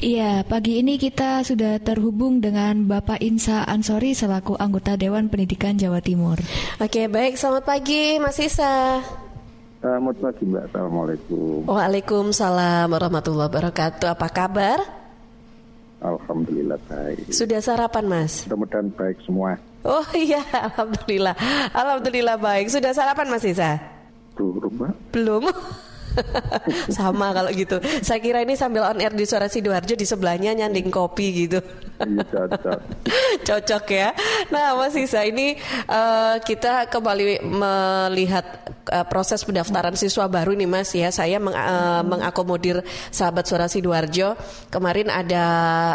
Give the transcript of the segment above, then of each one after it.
Iya, pagi ini kita sudah terhubung dengan Bapak Insa Ansori selaku anggota Dewan Pendidikan Jawa Timur. Oke, baik. Selamat pagi, Mas Isa. Selamat pagi, Mbak. Assalamualaikum. Waalaikumsalam warahmatullahi wabarakatuh. Apa kabar? Alhamdulillah baik. Sudah sarapan, Mas? Mudah-mudahan baik semua. Oh iya, alhamdulillah. Alhamdulillah baik. Sudah sarapan, Mas Isa? Belum, Mbak. Belum. Sama kalau gitu. Saya kira ini sambil on air di Suara Sidoarjo di sebelahnya nyanding kopi gitu. Iya cocok. cocok ya. Nah, Mas Isa ini uh, kita kembali melihat uh, proses pendaftaran siswa baru nih Mas ya. Saya meng, uh, mengakomodir sahabat Suara Sidoarjo. Kemarin ada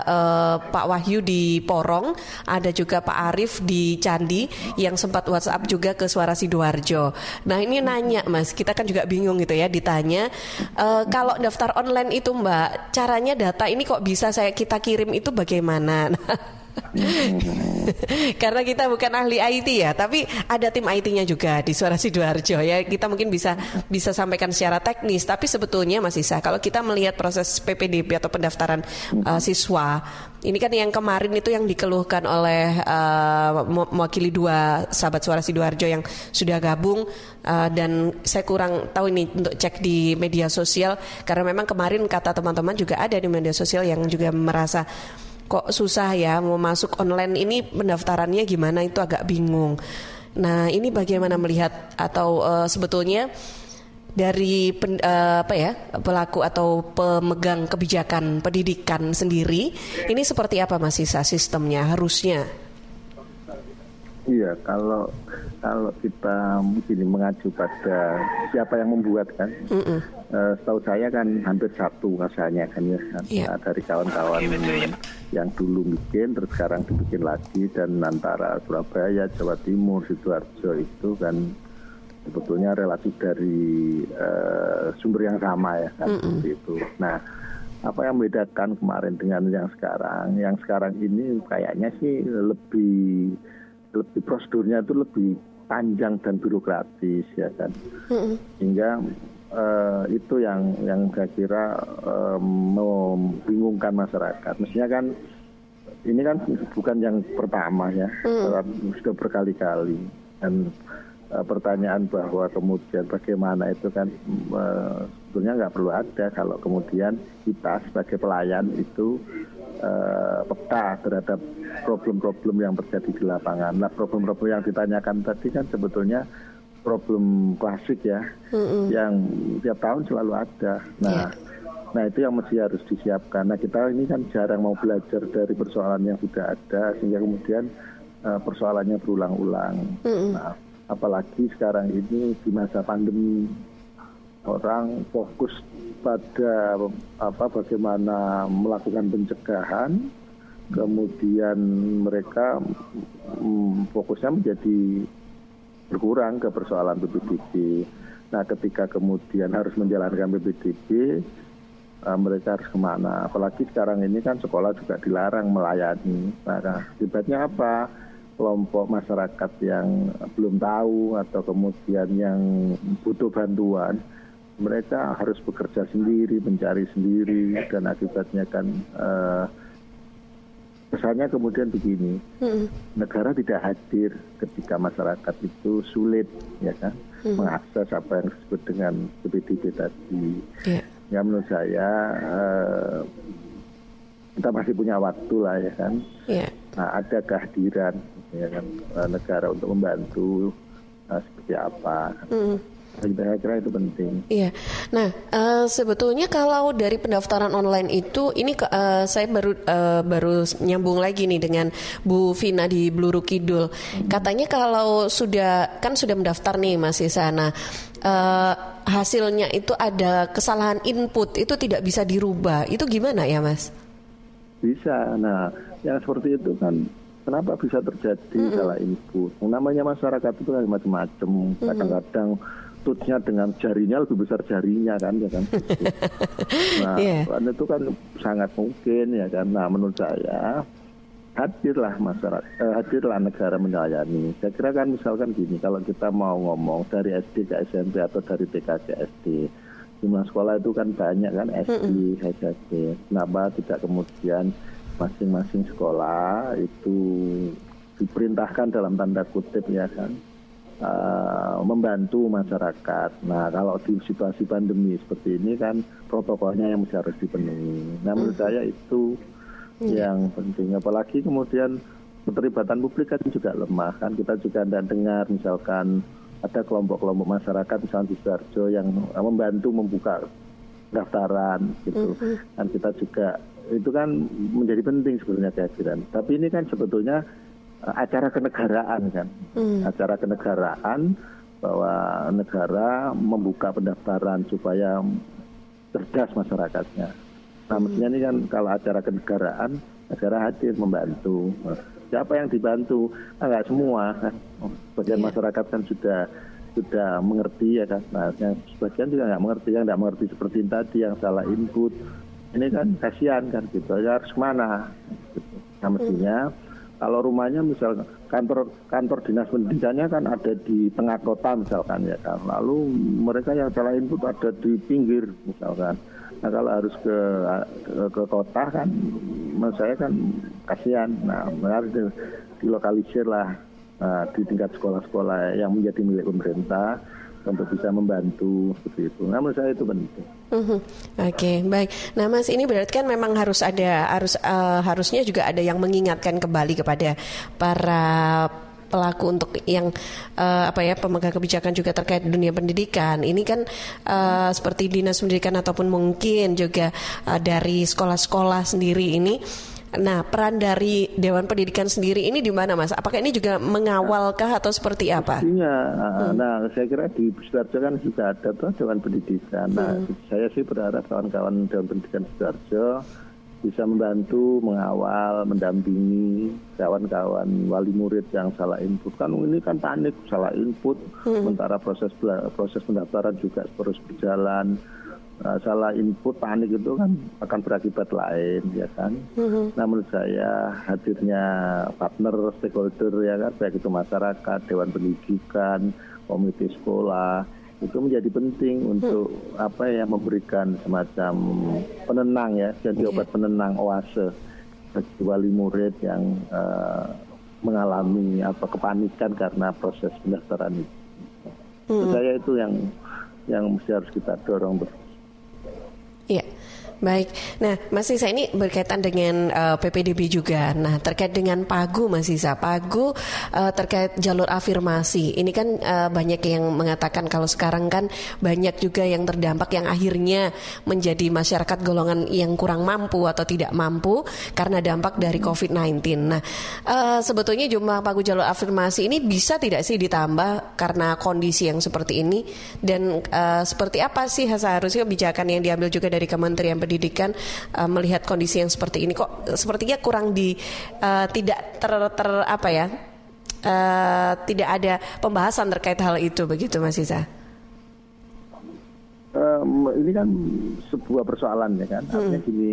uh, Pak Wahyu di Porong, ada juga Pak Arif di Candi yang sempat WhatsApp juga ke Suara Sidoarjo. Nah, ini nanya Mas, kita kan juga bingung gitu ya ditanya uh, kalau daftar online itu Mbak, caranya data ini kok bisa saya kita kirim itu bagaimana? Karena kita bukan ahli IT ya, tapi ada tim IT-nya juga di Suara Sidoarjo ya. Kita mungkin bisa bisa sampaikan secara teknis, tapi sebetulnya Mas Isa, kalau kita melihat proses PPDB atau pendaftaran uh, siswa, ini kan yang kemarin itu yang dikeluhkan oleh uh, mewakili dua sahabat Suara Sidoarjo yang sudah gabung uh, dan saya kurang tahu ini untuk cek di media sosial karena memang kemarin kata teman-teman juga ada di media sosial yang juga merasa kok susah ya mau masuk online ini pendaftarannya gimana itu agak bingung. Nah ini bagaimana melihat atau uh, sebetulnya dari pen, uh, apa ya pelaku atau pemegang kebijakan pendidikan sendiri ini seperti apa Mas Isa sistemnya harusnya? Iya kalau kalau kita mungkin mengacu pada siapa yang membuat kan, mm -mm. Uh, setahu saya kan hampir satu rasanya kan ya yeah. dari kawan-kawan yang dulu bikin terus sekarang dibikin lagi dan antara Surabaya, Jawa Timur, sidoarjo itu kan sebetulnya relatif dari uh, sumber yang sama ya kan mm -mm. itu. Nah apa yang membedakan kemarin dengan yang sekarang? Yang sekarang ini kayaknya sih lebih lebih prosedurnya itu lebih panjang dan birokratis ya kan? Hingga uh, itu yang yang saya kira uh, membingungkan masyarakat. Mestinya kan ini kan bukan yang pertama ya. Mm. sudah berkali-kali. Dan uh, pertanyaan bahwa kemudian bagaimana itu kan uh, sebetulnya nggak perlu ada kalau kemudian kita sebagai pelayan itu uh, peka terhadap problem-problem yang terjadi di lapangan. Nah, problem-problem yang ditanyakan tadi kan sebetulnya problem klasik ya, mm-hmm. yang tiap tahun selalu ada. Nah, yeah. nah itu yang mesti harus disiapkan. Nah, kita ini kan jarang mau belajar dari persoalan yang sudah ada, sehingga kemudian uh, persoalannya berulang-ulang. Mm-hmm. Nah, apalagi sekarang ini di masa pandemi orang fokus pada apa bagaimana melakukan pencegahan kemudian mereka hmm, fokusnya menjadi berkurang ke persoalan PPDB. Nah, ketika kemudian harus menjalankan PPDB, uh, mereka harus ke mana? Apalagi sekarang ini kan sekolah juga dilarang melayani. Nah, akibatnya apa? Kelompok masyarakat yang belum tahu atau kemudian yang butuh bantuan, mereka harus bekerja sendiri, mencari sendiri, dan akibatnya kan uh, kesannya kemudian begini, hmm. negara tidak hadir ketika masyarakat itu sulit, ya kan, hmm. mengakses apa yang disebut dengan PPDB tadi. Yeah. Ya menurut saya uh, kita masih punya waktu lah, ya kan. Yeah. Nah, ada kehadiran ya kan negara untuk membantu uh, seperti apa. Hmm saya kira itu penting. Iya. Nah, uh, sebetulnya kalau dari pendaftaran online itu, ini uh, saya baru uh, baru nyambung lagi nih dengan Bu Vina di Bluru Kidul. Katanya kalau sudah kan sudah mendaftar nih Mas Isa. Nah, uh, hasilnya itu ada kesalahan input itu tidak bisa dirubah. Itu gimana ya, Mas? Bisa. Nah, yang seperti itu kan kenapa bisa terjadi mm -hmm. salah input? Namanya masyarakat itu kan macam-macam. Kadang-kadang mm -hmm tutnya dengan jarinya lebih besar jarinya kan ya kan. nah, yeah. itu kan sangat mungkin ya kan. Nah, menurut saya hadirlah masyarakat, eh, hadirlah negara melayani. Saya kira kan misalkan gini, kalau kita mau ngomong dari SD ke SMP atau dari TK ke SD, jumlah sekolah itu kan banyak kan SD, HSD. Kenapa tidak kemudian masing-masing sekolah itu diperintahkan dalam tanda kutip ya kan uh, membantu masyarakat. Nah kalau di situasi pandemi seperti ini kan protokolnya yang harus dipenuhi. Nah menurut saya itu iya. yang penting. Apalagi kemudian keterlibatan publik kan juga lemah kan kita juga tidak dengar misalkan ada kelompok-kelompok masyarakat misalnya di Sidoarjo yang membantu membuka daftaran gitu mm-hmm. dan kita juga itu kan menjadi penting sebenarnya kehadiran tapi ini kan sebetulnya acara kenegaraan kan? Mm. acara kenegaraan bahwa negara membuka pendaftaran supaya cerdas masyarakatnya. Nah mestinya ini kan kalau acara kenegaraan negara hadir membantu. Siapa yang dibantu? Nah, nggak semua kan? Sebagian yeah. masyarakat kan sudah sudah mengerti ya kan? Nah yang sebagian juga nggak mengerti yang nggak mengerti seperti tadi yang salah input. Ini kan kasihan kan gitu. Ya harus mana nah mestinya kalau rumahnya misal kantor kantor dinas pendidikannya kan ada di tengah kota misalkan ya kan lalu mereka yang salah input ada di pinggir misalkan Nah kalau harus ke ke, ke kota kan, menurut saya kan kasihan. Nah harus di, dilokalisir lah nah, di tingkat sekolah-sekolah yang menjadi milik pemerintah untuk bisa membantu seperti itu. Menurut saya itu penting. Uh-huh. Oke, okay, baik. Nah, Mas, ini berarti kan memang harus ada harus uh, harusnya juga ada yang mengingatkan kembali kepada para pelaku untuk yang uh, apa ya pemegang kebijakan juga terkait dunia pendidikan ini kan uh, seperti dinas pendidikan ataupun mungkin juga uh, dari sekolah-sekolah sendiri ini Nah, peran dari Dewan Pendidikan sendiri ini di mana, Mas? Apakah ini juga mengawalkah atau seperti apa? Iya, hmm. nah saya kira di Sidoarjo kan juga ada tuh Dewan Pendidikan. Nah, hmm. saya sih berharap kawan-kawan Dewan Pendidikan Sidoarjo bisa membantu, mengawal, mendampingi kawan-kawan wali murid yang salah input. Kan ini kan panik salah input, hmm. sementara proses proses pendaftaran juga terus berjalan. Uh, salah input panik itu kan akan berakibat lain ya kan. Hmm. Nah menurut saya hadirnya partner stakeholder ya kan baik itu masyarakat, dewan pendidikan, komite sekolah itu menjadi penting untuk hmm. apa ya memberikan semacam penenang ya jadi yeah. obat penenang oase bagi wali murid yang uh, mengalami apa kepanikan karena proses pendaftaran itu. Hmm. Saya itu yang yang mesti harus kita dorong betul. Iya. Baik. Nah, Mas Isa ini berkaitan dengan uh, eh, PPDB juga. Nah, terkait dengan Pagu Mas Isa. Pagu uh, terkait jalur afirmasi. Ini kan uh, banyak yang mengatakan kalau sekarang kan banyak juga yang terdampak yang akhirnya menjadi masyarakat golongan yang kurang mampu atau tidak mampu karena dampak dari COVID-19. Nah, uh, sebetulnya jumlah Pagu jalur afirmasi ini bisa tidak sih ditambah karena kondisi yang seperti ini dan uh, seperti apa sih seharusnya kebijakan yang diambil juga dari Kementerian pendidikan uh, melihat kondisi yang seperti ini kok sepertinya kurang di uh, tidak ter, ter apa ya uh, tidak ada pembahasan terkait hal itu begitu Mas Iza. Um, ini kan sebuah persoalan ya kan artinya hmm. gini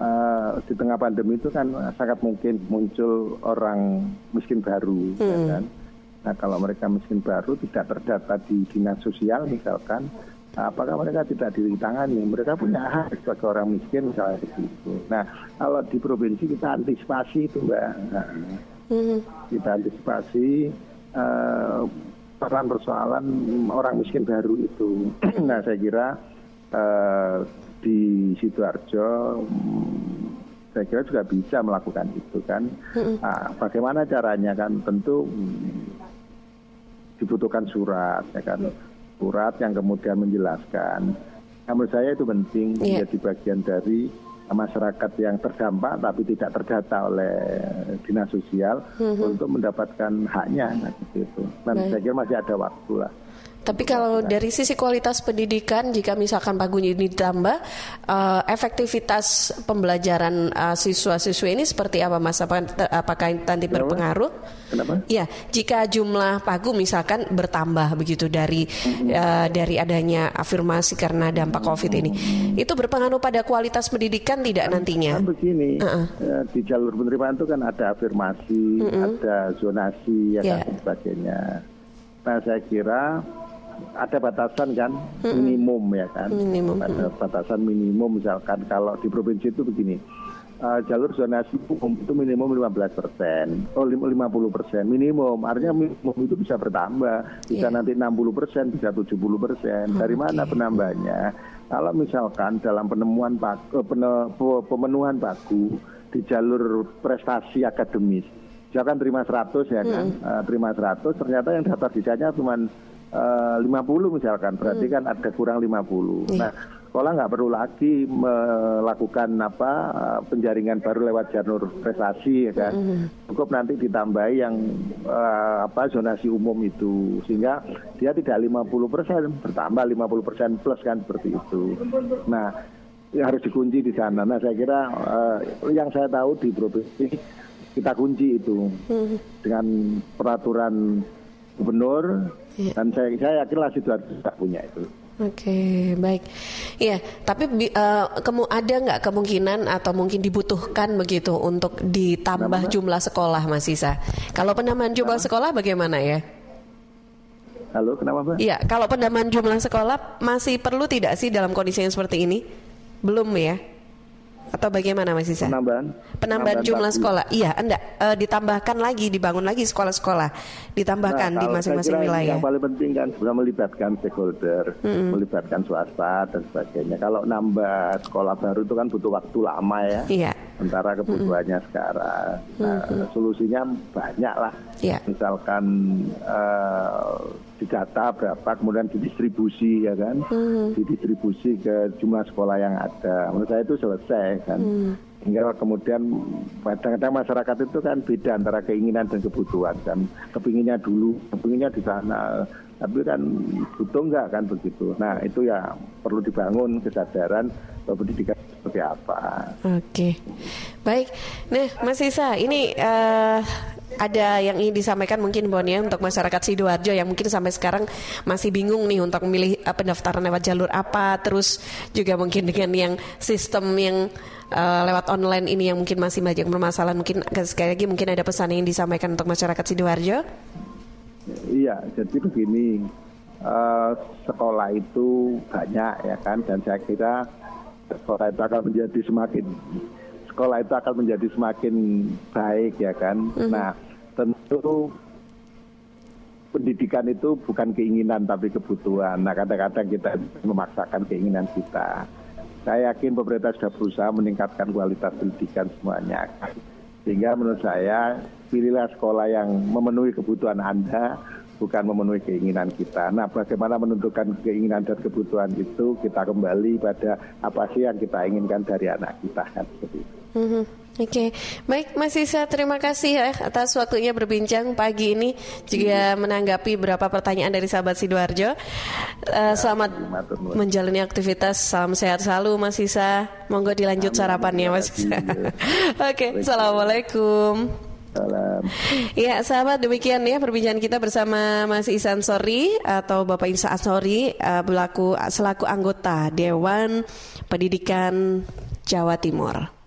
uh, di tengah pandemi itu kan sangat mungkin muncul orang miskin baru ya hmm. ya kan. Nah kalau mereka miskin baru tidak terdata di dinas sosial misalkan apakah mereka tidak ditangani? Mereka punya hak sebagai orang miskin misalnya begitu. Nah, kalau di provinsi kita antisipasi itu, Mbak. Nah, mm-hmm. Kita antisipasi uh, persoalan orang miskin baru itu. nah, saya kira uh, di sidoarjo um, saya kira juga bisa melakukan itu kan. Nah, bagaimana caranya kan? Tentu um, dibutuhkan surat, ya kan surat yang kemudian menjelaskan. Nah, menurut saya itu penting yeah. menjadi bagian dari masyarakat yang terdampak tapi tidak terdata oleh dinas sosial mm-hmm. untuk mendapatkan haknya nah, gitu. Dan saya kira masih ada waktu lah. Tapi kalau dari sisi kualitas pendidikan, jika misalkan pagunya ini ditambah, uh, efektivitas pembelajaran uh, siswa-siswi ini seperti apa, Mas? Apakah, apakah nanti berpengaruh? Kenapa? Ya, jika jumlah pagu misalkan bertambah begitu dari uh, dari adanya afirmasi karena dampak COVID ini, itu berpengaruh pada kualitas pendidikan tidak kan, nantinya? Kan begini, uh-uh. di jalur penerimaan itu kan ada afirmasi, uh-uh. ada zonasi, ya yeah. dan sebagainya. Nah, saya kira ada batasan kan minimum ya kan. Minimum. Ada batasan minimum misalkan kalau di provinsi itu begini. Uh, jalur zonasi umum itu minimum 15 persen, oh 50 persen minimum, artinya minimum itu bisa bertambah, bisa yeah. nanti 60 persen, bisa 70 persen. Dari mana penambahnya? Kalau misalkan dalam penemuan baku, eh, pemenuhan baku di jalur prestasi akademis, dia kan terima 100 ya kan, hmm. uh, terima 100, ternyata yang daftar sisanya cuma uh, 50 misalkan, berarti hmm. kan ada kurang 50. Yeah. Nah, sekolah nggak perlu lagi melakukan apa uh, penjaringan baru lewat jalur prestasi ya kan. Hmm. Cukup nanti ditambahi yang uh, apa zonasi umum itu sehingga dia tidak 50 persen bertambah 50 persen plus kan seperti itu. Nah ya harus dikunci di sana. Nah saya kira uh, yang saya tahu di provinsi kita kunci itu hmm. dengan peraturan gubernur ya. dan saya saya yakinlah sidoarjo tidak punya itu. Oke, okay, baik. Iya, tapi uh, kemu ada nggak kemungkinan atau mungkin dibutuhkan begitu untuk ditambah Kenapa? jumlah sekolah, Mas Isa? Kalau penambahan jumlah Kenapa? sekolah bagaimana ya? Halo, kenapa, Mbak? Iya, kalau penambahan jumlah sekolah masih perlu tidak sih dalam kondisi yang seperti ini? Belum ya? Atau bagaimana Mas Isa? Penambahan. Penambahan, jumlah sekolah. Iya, Anda uh, ditambahkan lagi, dibangun lagi sekolah-sekolah, ditambahkan nah, di masing-masing wilayah. Yang paling penting kan sudah melibatkan stakeholder, mm-hmm. melibatkan swasta dan sebagainya. Kalau nambah sekolah baru itu kan butuh waktu lama ya. Iya. Antara kebutuhannya mm-hmm. sekarang. Nah, mm-hmm. solusinya banyak lah. Iya. Misalkan uh, didata berapa kemudian didistribusi ya kan hmm. didistribusi ke jumlah sekolah yang ada menurut saya itu selesai kan hmm. hingga kemudian kadang-kadang masyarakat itu kan beda antara keinginan dan kebutuhan kan kepinginnya dulu kepinginnya di sana tapi kan butuh enggak kan begitu nah itu ya perlu dibangun kesadaran bahwa pendidikan seperti apa? Oke. Baik. Nah Mas Isa ini uh, ada yang ingin disampaikan mungkin Bon ya untuk masyarakat Sidoarjo yang mungkin sampai sekarang masih bingung nih untuk memilih uh, pendaftaran lewat jalur apa terus juga mungkin dengan yang sistem yang uh, lewat online ini yang mungkin masih banyak bermasalah mungkin sekali lagi mungkin ada pesan yang disampaikan untuk masyarakat Sidoarjo? Iya jadi begini uh, sekolah itu banyak ya kan dan saya kira sekolah itu akan menjadi semakin sekolah itu akan menjadi semakin baik ya kan. Mm-hmm. Nah, tentu pendidikan itu bukan keinginan tapi kebutuhan. Nah, kadang-kadang kita memaksakan keinginan kita. Saya yakin pemerintah sudah berusaha meningkatkan kualitas pendidikan semuanya. Sehingga menurut saya pilihlah sekolah yang memenuhi kebutuhan Anda bukan memenuhi keinginan kita. Nah, bagaimana menentukan keinginan dan kebutuhan itu kita kembali pada apa sih yang kita inginkan dari anak kita kan seperti itu. Mm-hmm. Oke, okay. baik Mas Isa, terima kasih ya atas waktunya berbincang pagi ini juga iya. menanggapi beberapa pertanyaan dari sahabat sidoarjo. Uh, selamat menjalani aktivitas, salam sehat selalu Mas Isa. Monggo dilanjut sarapannya Mas Isa. Oke, okay. assalamualaikum. Salam. Ya, sahabat demikian ya perbincangan kita bersama Mas Isan Sori atau Bapak Isa Ansori uh, berlaku selaku anggota Dewan Pendidikan Jawa Timur.